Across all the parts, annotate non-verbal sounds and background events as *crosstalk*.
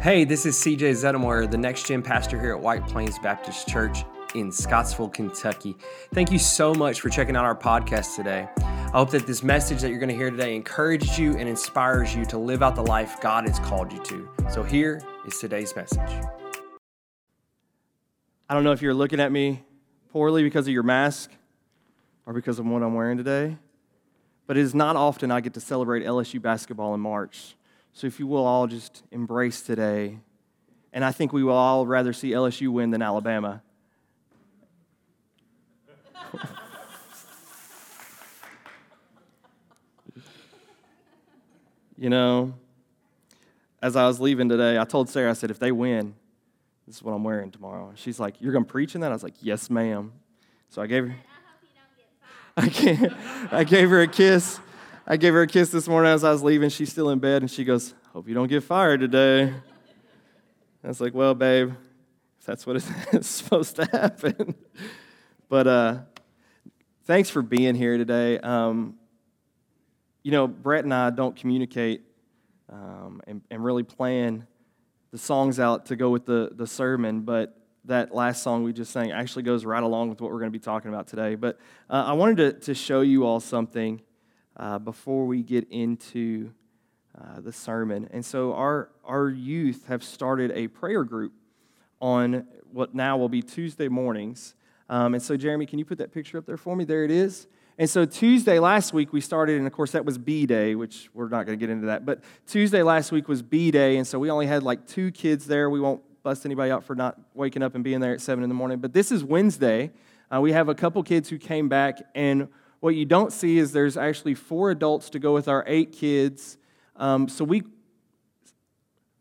Hey, this is CJ Zettlemoyer, the next gen pastor here at White Plains Baptist Church in Scottsville, Kentucky. Thank you so much for checking out our podcast today. I hope that this message that you're going to hear today encourages you and inspires you to live out the life God has called you to. So here is today's message. I don't know if you're looking at me poorly because of your mask or because of what I'm wearing today, but it is not often I get to celebrate LSU basketball in March. So if you will all just embrace today, and I think we will all rather see LSU win than Alabama. *laughs* you know, as I was leaving today, I told Sarah, I said, if they win, this is what I'm wearing tomorrow. She's like, You're going to preach in that? I was like, Yes, ma'am. So I gave her. I, *laughs* gave, I gave her a kiss. I gave her a kiss this morning as I was leaving. She's still in bed, and she goes, Hope you don't get fired today. I was like, Well, babe, if that's what *laughs* it's supposed to happen. but uh, thanks for being here today. Um, you know, Brett and I don't communicate um, and, and really plan the songs out to go with the, the sermon, but that last song we just sang actually goes right along with what we're going to be talking about today. But uh, I wanted to, to show you all something uh, before we get into uh, the sermon. And so, our, our youth have started a prayer group on what now will be Tuesday mornings. Um, and so, Jeremy, can you put that picture up there for me? There it is. And so, Tuesday last week we started, and of course, that was B Day, which we're not going to get into that. But Tuesday last week was B Day, and so we only had like two kids there. We won't bust anybody out for not waking up and being there at 7 in the morning. But this is Wednesday. Uh, we have a couple kids who came back, and what you don't see is there's actually four adults to go with our eight kids. Um, so we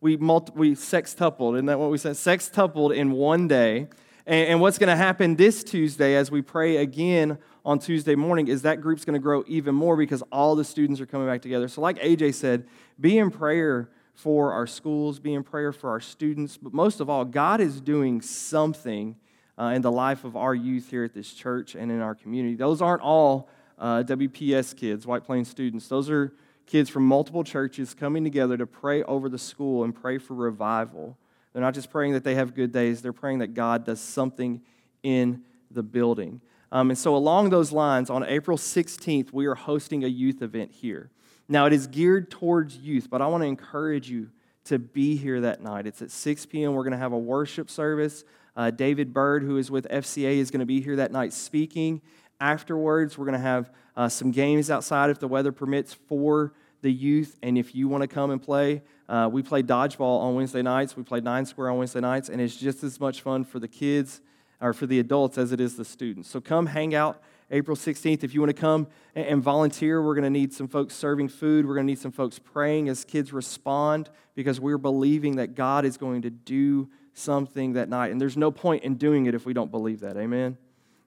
we multi, we sextupled, isn't that what we said? Sextupled in one day. And, and what's going to happen this Tuesday as we pray again on Tuesday morning is that group's going to grow even more because all the students are coming back together. So, like AJ said, be in prayer for our schools, be in prayer for our students, but most of all, God is doing something uh, in the life of our youth here at this church and in our community. Those aren't all uh, WPS kids, White Plains students. Those are kids from multiple churches coming together to pray over the school and pray for revival. They're not just praying that they have good days, they're praying that God does something in the building. Um, and so, along those lines, on April 16th, we are hosting a youth event here. Now, it is geared towards youth, but I want to encourage you to be here that night. It's at 6 p.m. We're going to have a worship service. Uh, David Bird, who is with FCA, is going to be here that night speaking. Afterwards, we're going to have uh, some games outside if the weather permits for the youth. And if you want to come and play, uh, we play dodgeball on Wednesday nights. We play nine square on Wednesday nights, and it's just as much fun for the kids or for the adults as it is the students. So come hang out April 16th. If you want to come and volunteer, we're going to need some folks serving food. We're going to need some folks praying as kids respond because we're believing that God is going to do something that night. And there's no point in doing it if we don't believe that. Amen?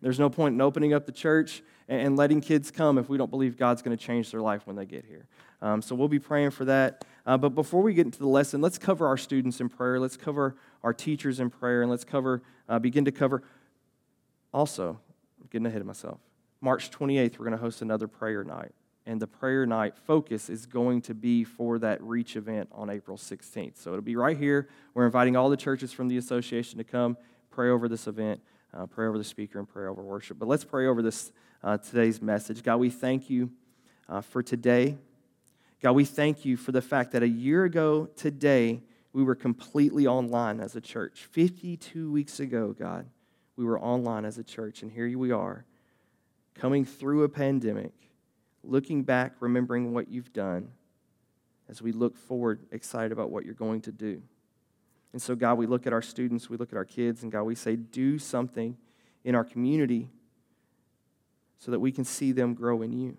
There's no point in opening up the church and letting kids come if we don't believe God's going to change their life when they get here. Um, so we'll be praying for that. Uh, but before we get into the lesson, let's cover our students in prayer. Let's cover our teachers in prayer, and let's cover, uh, begin to cover. Also, I'm getting ahead of myself. March 28th, we're going to host another prayer night. And the prayer night focus is going to be for that Reach event on April 16th. So it'll be right here. We're inviting all the churches from the association to come pray over this event, uh, pray over the speaker, and pray over worship. But let's pray over this uh, today's message. God, we thank you uh, for today. God, we thank you for the fact that a year ago today, we were completely online as a church. 52 weeks ago, God, we were online as a church, and here we are coming through a pandemic, looking back, remembering what you've done, as we look forward, excited about what you're going to do. And so, God, we look at our students, we look at our kids, and God, we say, do something in our community so that we can see them grow in you.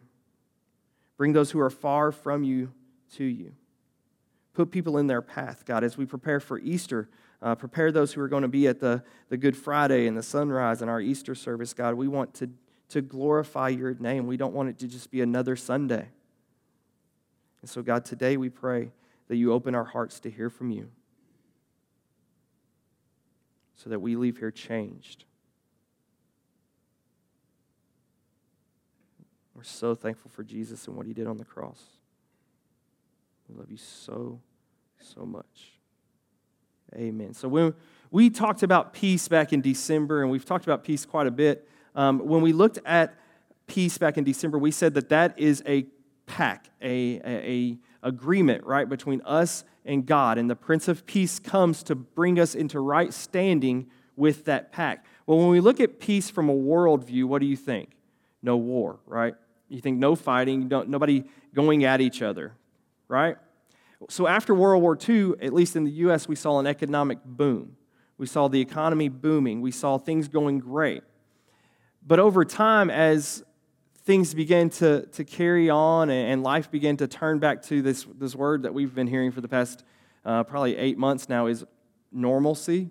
Bring those who are far from you to you. Put people in their path, God, as we prepare for Easter. Uh, prepare those who are going to be at the, the Good Friday and the sunrise and our Easter service, God. We want to to glorify your name. We don't want it to just be another Sunday. And so, God, today we pray that you open our hearts to hear from you so that we leave here changed. We're so thankful for Jesus and what he did on the cross. We love you so, so much. Amen. So when we talked about peace back in December, and we've talked about peace quite a bit. Um, when we looked at peace back in December, we said that that is a pact, a, a, a agreement, right, between us and God. And the Prince of Peace comes to bring us into right standing with that pact. Well, when we look at peace from a world view, what do you think? No war, right? You think no fighting, nobody going at each other, right? So after World War II, at least in the U.S., we saw an economic boom. We saw the economy booming. We saw things going great. But over time, as things began to, to carry on and life began to turn back to this, this word that we've been hearing for the past uh, probably eight months now is normalcy.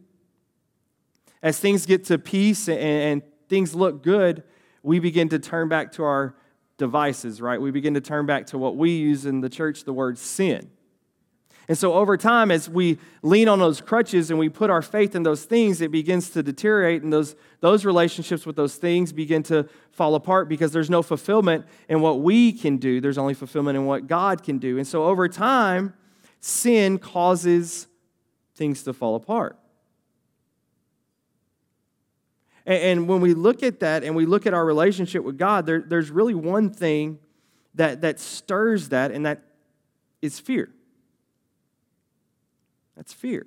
As things get to peace and, and things look good, we begin to turn back to our devices, right? We begin to turn back to what we use in the church, the word sin. And so over time, as we lean on those crutches and we put our faith in those things, it begins to deteriorate, and those, those relationships with those things begin to fall apart because there's no fulfillment in what we can do. There's only fulfillment in what God can do. And so over time, sin causes things to fall apart. And, and when we look at that and we look at our relationship with God, there, there's really one thing that, that stirs that, and that is fear. That's fear.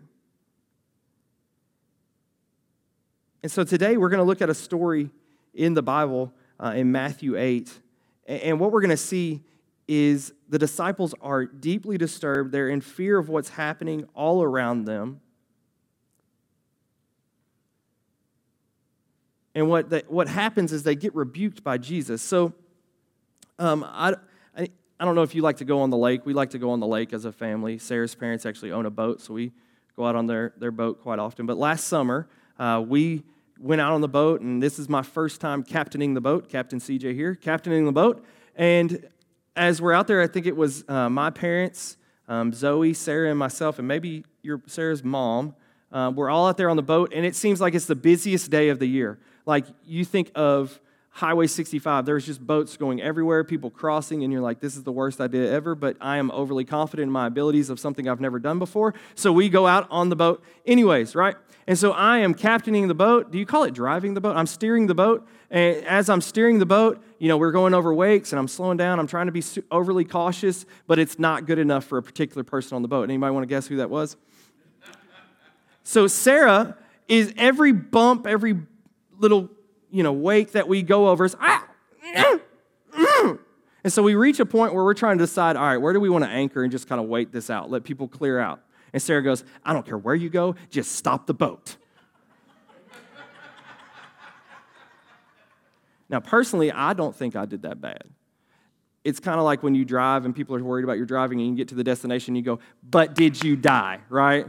And so today we're going to look at a story in the Bible uh, in Matthew 8. And what we're going to see is the disciples are deeply disturbed. They're in fear of what's happening all around them. And what, what happens is they get rebuked by Jesus. So um, I, I don't know if you like to go on the lake. We like to go on the lake as a family. Sarah's parents actually own a boat, so we go out on their, their boat quite often. But last summer, uh, we went out on the boat, and this is my first time captaining the boat. Captain CJ here, captaining the boat. And as we're out there, I think it was uh, my parents, um, Zoe, Sarah, and myself, and maybe your Sarah's mom. Uh, we're all out there on the boat, and it seems like it's the busiest day of the year. Like you think of Highway 65, there's just boats going everywhere, people crossing, and you're like, this is the worst idea ever, but I am overly confident in my abilities of something I've never done before. So we go out on the boat anyways, right? And so I am captaining the boat. Do you call it driving the boat? I'm steering the boat. And as I'm steering the boat, you know, we're going over wakes and I'm slowing down. I'm trying to be overly cautious, but it's not good enough for a particular person on the boat. Anybody want to guess who that was? So Sarah is every bump, every little you know, wake that we go over is, ah, and so we reach a point where we're trying to decide, all right, where do we want to anchor and just kind of wait this out, let people clear out. And Sarah goes, I don't care where you go, just stop the boat. now, personally, I don't think I did that bad. It's kind of like when you drive and people are worried about your driving and you get to the destination, and you go, but did you die, right?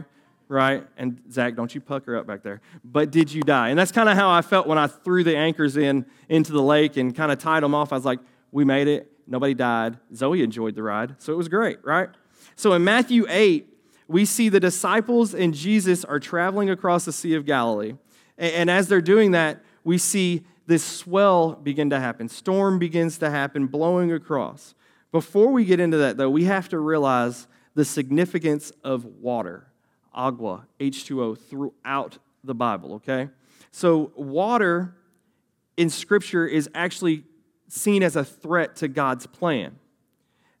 Right? And Zach, don't you pucker up back there. But did you die? And that's kind of how I felt when I threw the anchors in into the lake and kind of tied them off. I was like, we made it. Nobody died. Zoe enjoyed the ride, so it was great, right? So in Matthew 8, we see the disciples and Jesus are traveling across the Sea of Galilee. And as they're doing that, we see this swell begin to happen. Storm begins to happen, blowing across. Before we get into that, though, we have to realize the significance of water agua, H2O, throughout the Bible, okay? So, water in Scripture is actually seen as a threat to God's plan.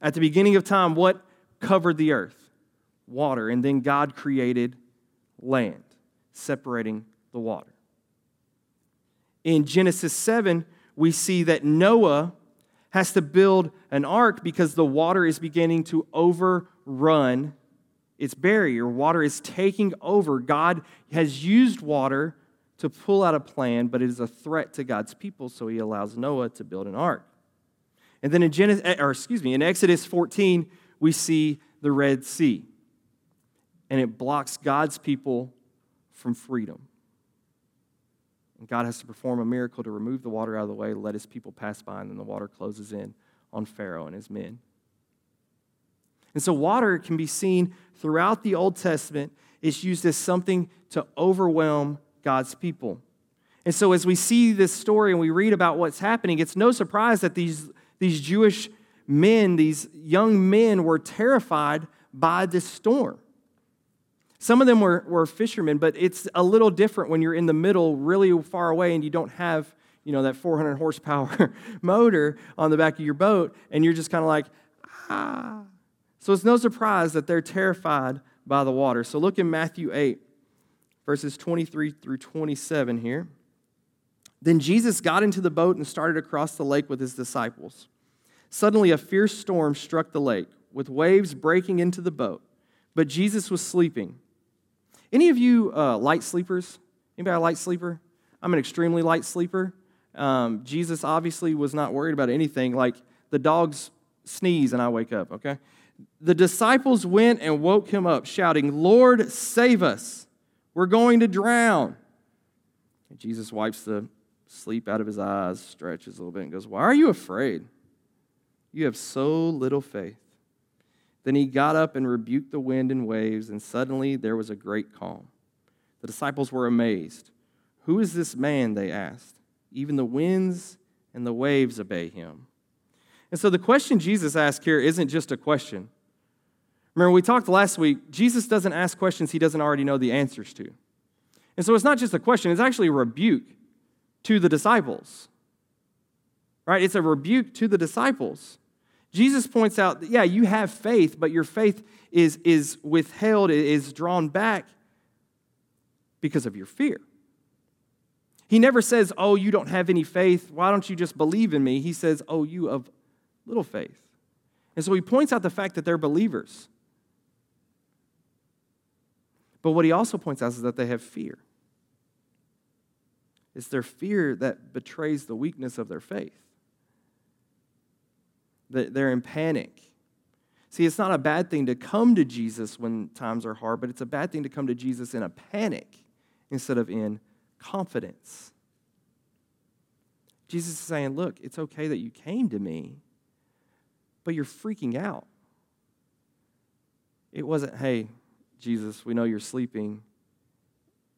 At the beginning of time, what covered the earth? Water. And then God created land, separating the water. In Genesis 7, we see that Noah has to build an ark because the water is beginning to overrun its barrier. Water is taking over. God has used water to pull out a plan, but it is a threat to God's people, so he allows Noah to build an ark. And then in Genesis, eh, or excuse me, in Exodus 14, we see the Red Sea. And it blocks God's people from freedom. And God has to perform a miracle to remove the water out of the way, let his people pass by, and then the water closes in on Pharaoh and his men. And so, water can be seen throughout the Old Testament. It's used as something to overwhelm God's people. And so, as we see this story and we read about what's happening, it's no surprise that these, these Jewish men, these young men, were terrified by this storm. Some of them were, were fishermen, but it's a little different when you're in the middle, really far away, and you don't have you know, that 400 horsepower *laughs* motor on the back of your boat, and you're just kind of like, ah. So it's no surprise that they're terrified by the water. So look in Matthew 8, verses 23 through 27 here. Then Jesus got into the boat and started across the lake with his disciples. Suddenly, a fierce storm struck the lake, with waves breaking into the boat, but Jesus was sleeping. Any of you uh, light sleepers? Anybody a light sleeper? I'm an extremely light sleeper. Um, Jesus obviously was not worried about anything. Like the dogs sneeze and I wake up, okay? The disciples went and woke him up, shouting, Lord, save us. We're going to drown. And Jesus wipes the sleep out of his eyes, stretches a little bit, and goes, Why are you afraid? You have so little faith. Then he got up and rebuked the wind and waves, and suddenly there was a great calm. The disciples were amazed. Who is this man? They asked. Even the winds and the waves obey him. And so the question Jesus asked here isn't just a question. Remember, we talked last week, Jesus doesn't ask questions he doesn't already know the answers to. And so it's not just a question, it's actually a rebuke to the disciples. Right? It's a rebuke to the disciples. Jesus points out that, yeah, you have faith, but your faith is, is withheld, is drawn back because of your fear. He never says, Oh, you don't have any faith. Why don't you just believe in me? He says, Oh, you of little faith. And so he points out the fact that they're believers. But what he also points out is that they have fear. It's their fear that betrays the weakness of their faith. They're in panic. See, it's not a bad thing to come to Jesus when times are hard, but it's a bad thing to come to Jesus in a panic instead of in confidence. Jesus is saying, Look, it's okay that you came to me, but you're freaking out. It wasn't, Hey, Jesus, we know you're sleeping.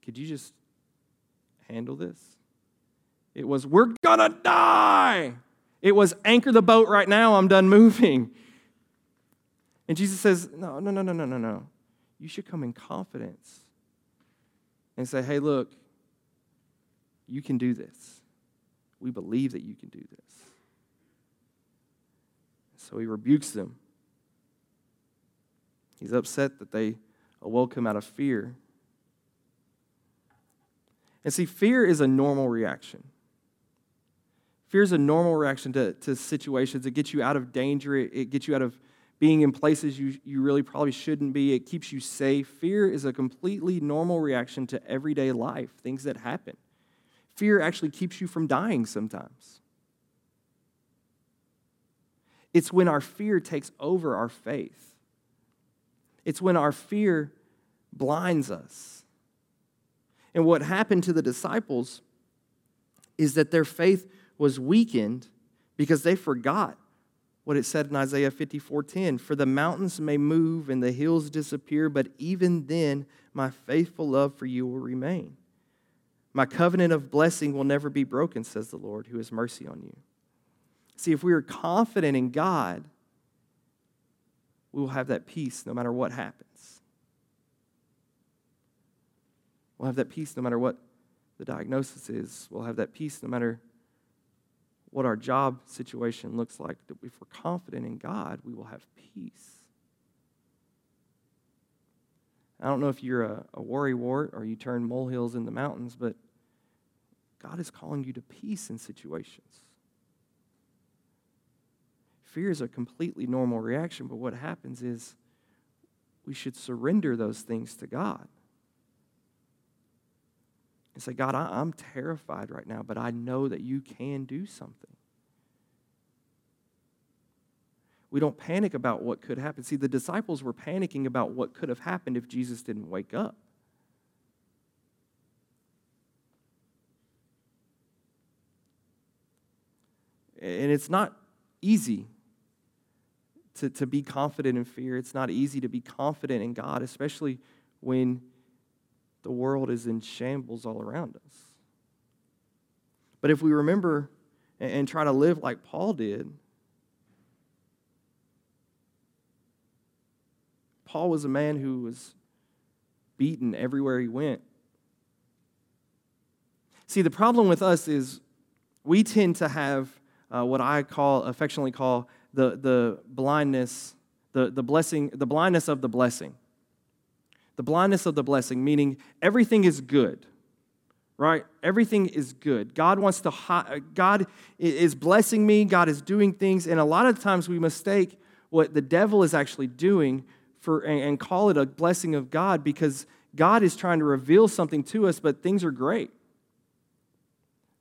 Could you just handle this? It was, We're gonna die. It was, Anchor the boat right now, I'm done moving. And Jesus says, No, no, no, no, no, no, no. You should come in confidence and say, Hey, look, you can do this. We believe that you can do this. So he rebukes them. He's upset that they awoke him out of fear. And see, fear is a normal reaction. Fear is a normal reaction to, to situations. It gets you out of danger, it, it gets you out of being in places you, you really probably shouldn't be. It keeps you safe. Fear is a completely normal reaction to everyday life, things that happen. Fear actually keeps you from dying sometimes. It's when our fear takes over our faith. It's when our fear blinds us. And what happened to the disciples is that their faith was weakened because they forgot what it said in Isaiah 54:10, "For the mountains may move and the hills disappear, but even then my faithful love for you will remain." My covenant of blessing will never be broken, says the Lord, who has mercy on you. See, if we are confident in God, we will have that peace no matter what happens. We'll have that peace no matter what the diagnosis is. We'll have that peace no matter what our job situation looks like. If we're confident in God, we will have peace. I don't know if you're a, a worry wart or you turn molehills into mountains, but God is calling you to peace in situations. Fear is a completely normal reaction, but what happens is we should surrender those things to God. And say, God, I, am terrified right now, but I know that you can do something. We don't panic about what could happen. See, the disciples were panicking about what could have happened if Jesus didn't wake up. And it's not easy to, to be confident in fear. It's not easy to be confident in God, especially when the world is in shambles all around us. But if we remember and, and try to live like Paul did, Paul was a man who was beaten everywhere he went. See, the problem with us is we tend to have uh, what I call, affectionately call, the, the blindness, the, the blessing, the blindness of the blessing. The blindness of the blessing, meaning everything is good, right? Everything is good. God wants to, uh, God is blessing me, God is doing things, and a lot of times we mistake what the devil is actually doing for, and call it a blessing of God because God is trying to reveal something to us, but things are great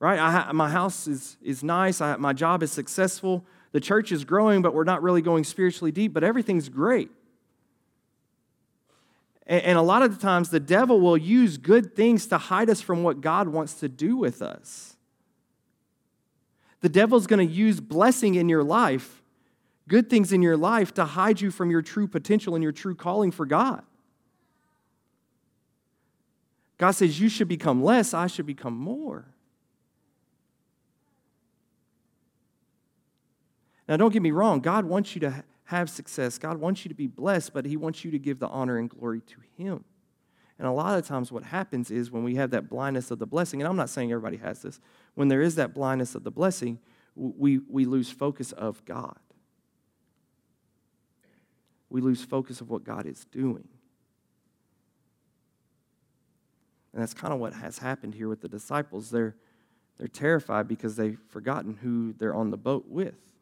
right? I, my house is, is nice. I, my job is successful. The church is growing, but we're not really going spiritually deep, but everything's great. And, a lot of the times, the devil will use good things to hide us from what God wants to do with us. The devil's going to use blessing in your life, good things in your life, to hide you from your true potential and your true calling for God. God says, You should become less, I should become more. Now, don't get me wrong, God wants you to have success, God wants you to be blessed, but He wants you to give the honor and glory to Him. And a lot of times, what happens is when we have that blindness of the blessing, and I'm not saying everybody has this, when there is that blindness of the blessing, we, we lose focus of God. We lose focus of what God is doing. And that's kind of what has happened here with the disciples. They're, they're terrified because they've forgotten who they're on the boat with.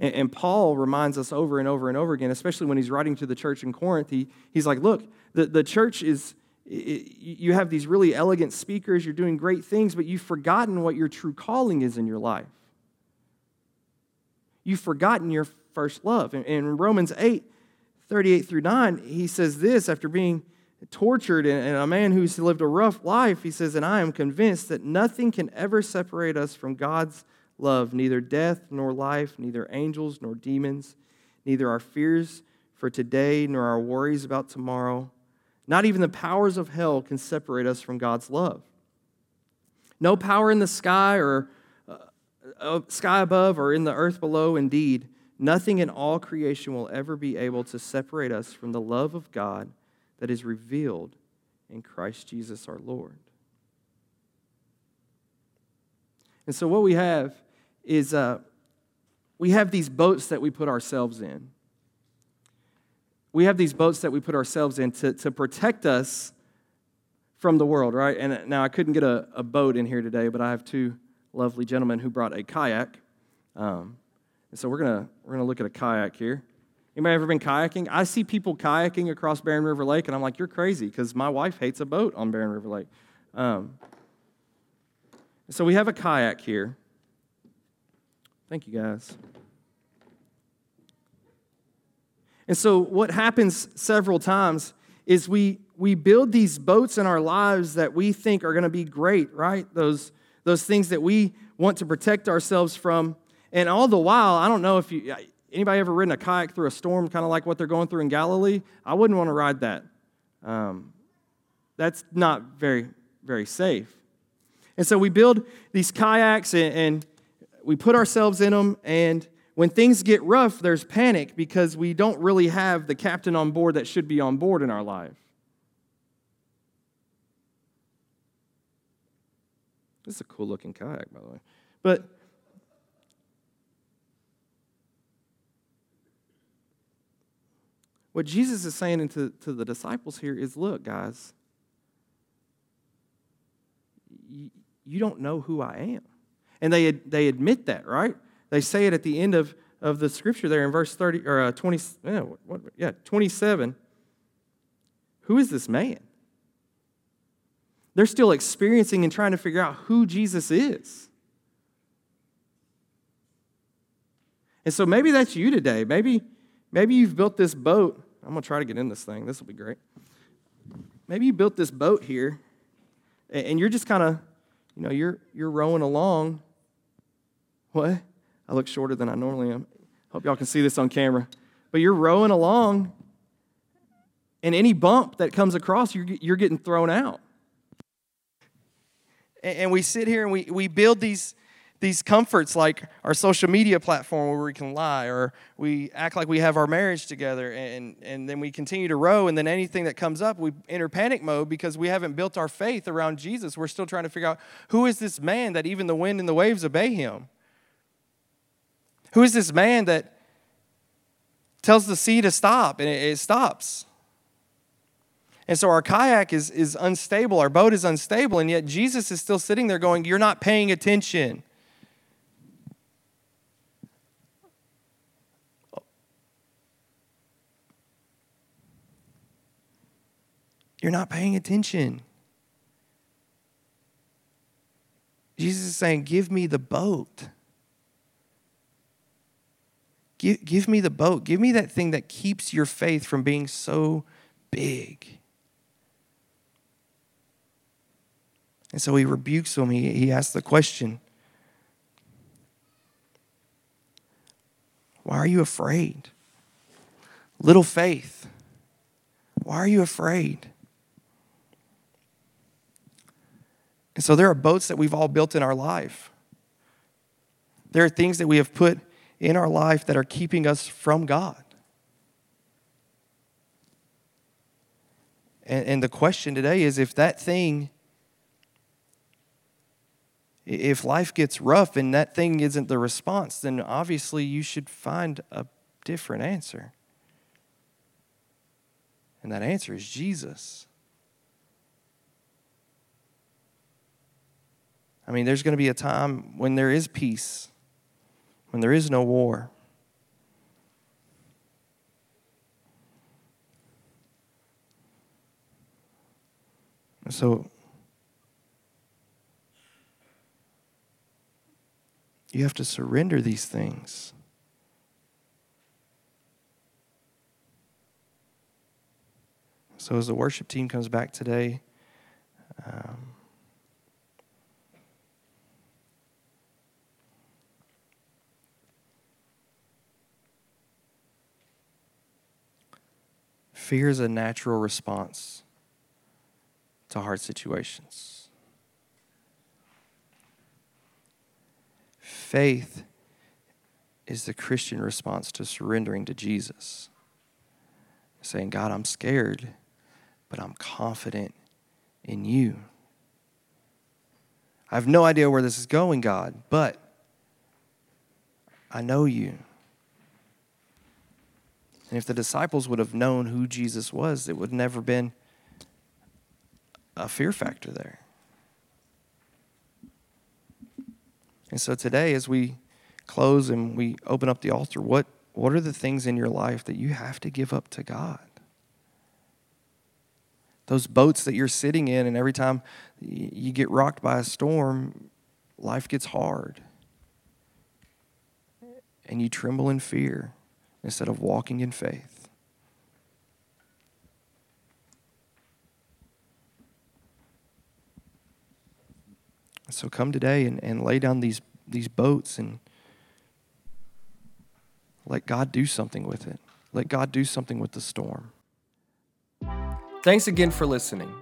And, and, Paul reminds us over and over and over again, especially when he's writing to the church in Corinth, he, he's like, look, the, the church is, it, you have these really elegant speakers, you're doing great things, but you've forgotten what your true calling is in your life. You've forgotten your first love. In, in Romans 8, 38 through 9, he says this after being tortured and a man who's lived a rough life, he says, And I am convinced that nothing can ever separate us from God's love, neither death nor life, neither angels nor demons, neither our fears for today nor our worries about tomorrow. Not even the powers of hell can separate us from God's love. No power in the sky or uh, uh, sky above or in the earth below, indeed, nothing in all creation will ever be able to separate us from the love of God that is revealed in Christ Jesus our Lord. And so, what we have is uh, we have these boats that we put ourselves in. We have these boats that we put ourselves in to, to protect us from the world, right? And uh, now I couldn't get a, a boat in here today, but I have two lovely gentlemen who brought a kayak. Um, and so we're gonna we're gonna look at a kayak here. Anybody ever been kayaking? I see people kayaking across Barren River Lake, and I'm like, you're crazy, because my wife hates a boat on Barren River Lake. Um, so we have a kayak here. Thank you, guys. And so, what happens several times is we, we build these boats in our lives that we think are going to be great, right? Those, those things that we want to protect ourselves from. And all the while, I don't know if you, anybody ever ridden a kayak through a storm, kind of like what they're going through in Galilee? I wouldn't want to ride that. Um, that's not very, very safe. And so we build these kayaks and, and we put ourselves in them, and when things get rough, there's panic because we don't really have the captain on board that should be on board in our life. This is a cool looking kayak, by the way. But what Jesus is saying to, to the disciples here is look, guys, you, you don't know who I am. And they, they admit that, right? They say it at the end of, of the scripture there in verse 30 or uh, 20, yeah, what, yeah, 27. Who is this man? They're still experiencing and trying to figure out who Jesus is. And so maybe that's you today. Maybe, maybe you've built this boat. I'm going to try to get in this thing. This will be great. Maybe you built this boat here, and you're just kind of, you know, you're, you're rowing along what? I look shorter than I normally am. Hope y'all can see this on camera. But you're rowing along, and any bump that comes across, you're, you're getting thrown out. And we sit here and we, we build these, these comforts like our social media platform where we can lie or we act like we have our marriage together and, and then we continue to row and then anything that comes up we enter panic mode because we haven't built our faith around jesus we're still trying to figure out who is this man that even the wind and the waves obey him who is this man that tells the sea to stop and it, it stops and so our kayak is, is unstable, our boat is unstable, and yet Jesus is still sitting there going, You're not paying attention. You're not paying attention. Jesus is saying, Give me the boat. Give, give me the boat. Give me that thing that keeps your faith from being so big. And so he rebukes him. He, he asks the question Why are you afraid? Little faith. Why are you afraid? And so there are boats that we've all built in our life. There are things that we have put in our life that are keeping us from God. And, and the question today is if that thing if life gets rough and that thing isn't the response, then obviously you should find a different answer. And that answer is Jesus. I mean, there's going to be a time when there is peace, when there is no war. So, You have to surrender these things. So, as the worship team comes back today, um, fear is a natural response to hard situations. Faith is the Christian response to surrendering to Jesus. Saying, God, I'm scared, but I'm confident in you. I have no idea where this is going, God, but I know you. And if the disciples would have known who Jesus was, it would never been a fear factor there. And so today, as we close and we open up the altar, what, what are the things in your life that you have to give up to God? Those boats that you're sitting in, and every time you get rocked by a storm, life gets hard. And you tremble in fear instead of walking in faith. So come today and, and lay down these, these boats and let God do something with it. Let God do something with the storm. Thanks again for listening.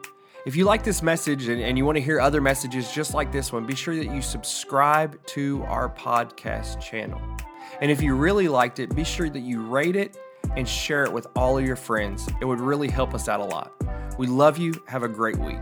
If you like this message and, and you want to hear other messages just like this one, be sure that you subscribe to our podcast channel. And if you really liked it, be sure that you rate it and share it with all of your friends. It would really help us out a lot. We love you. Have a great week.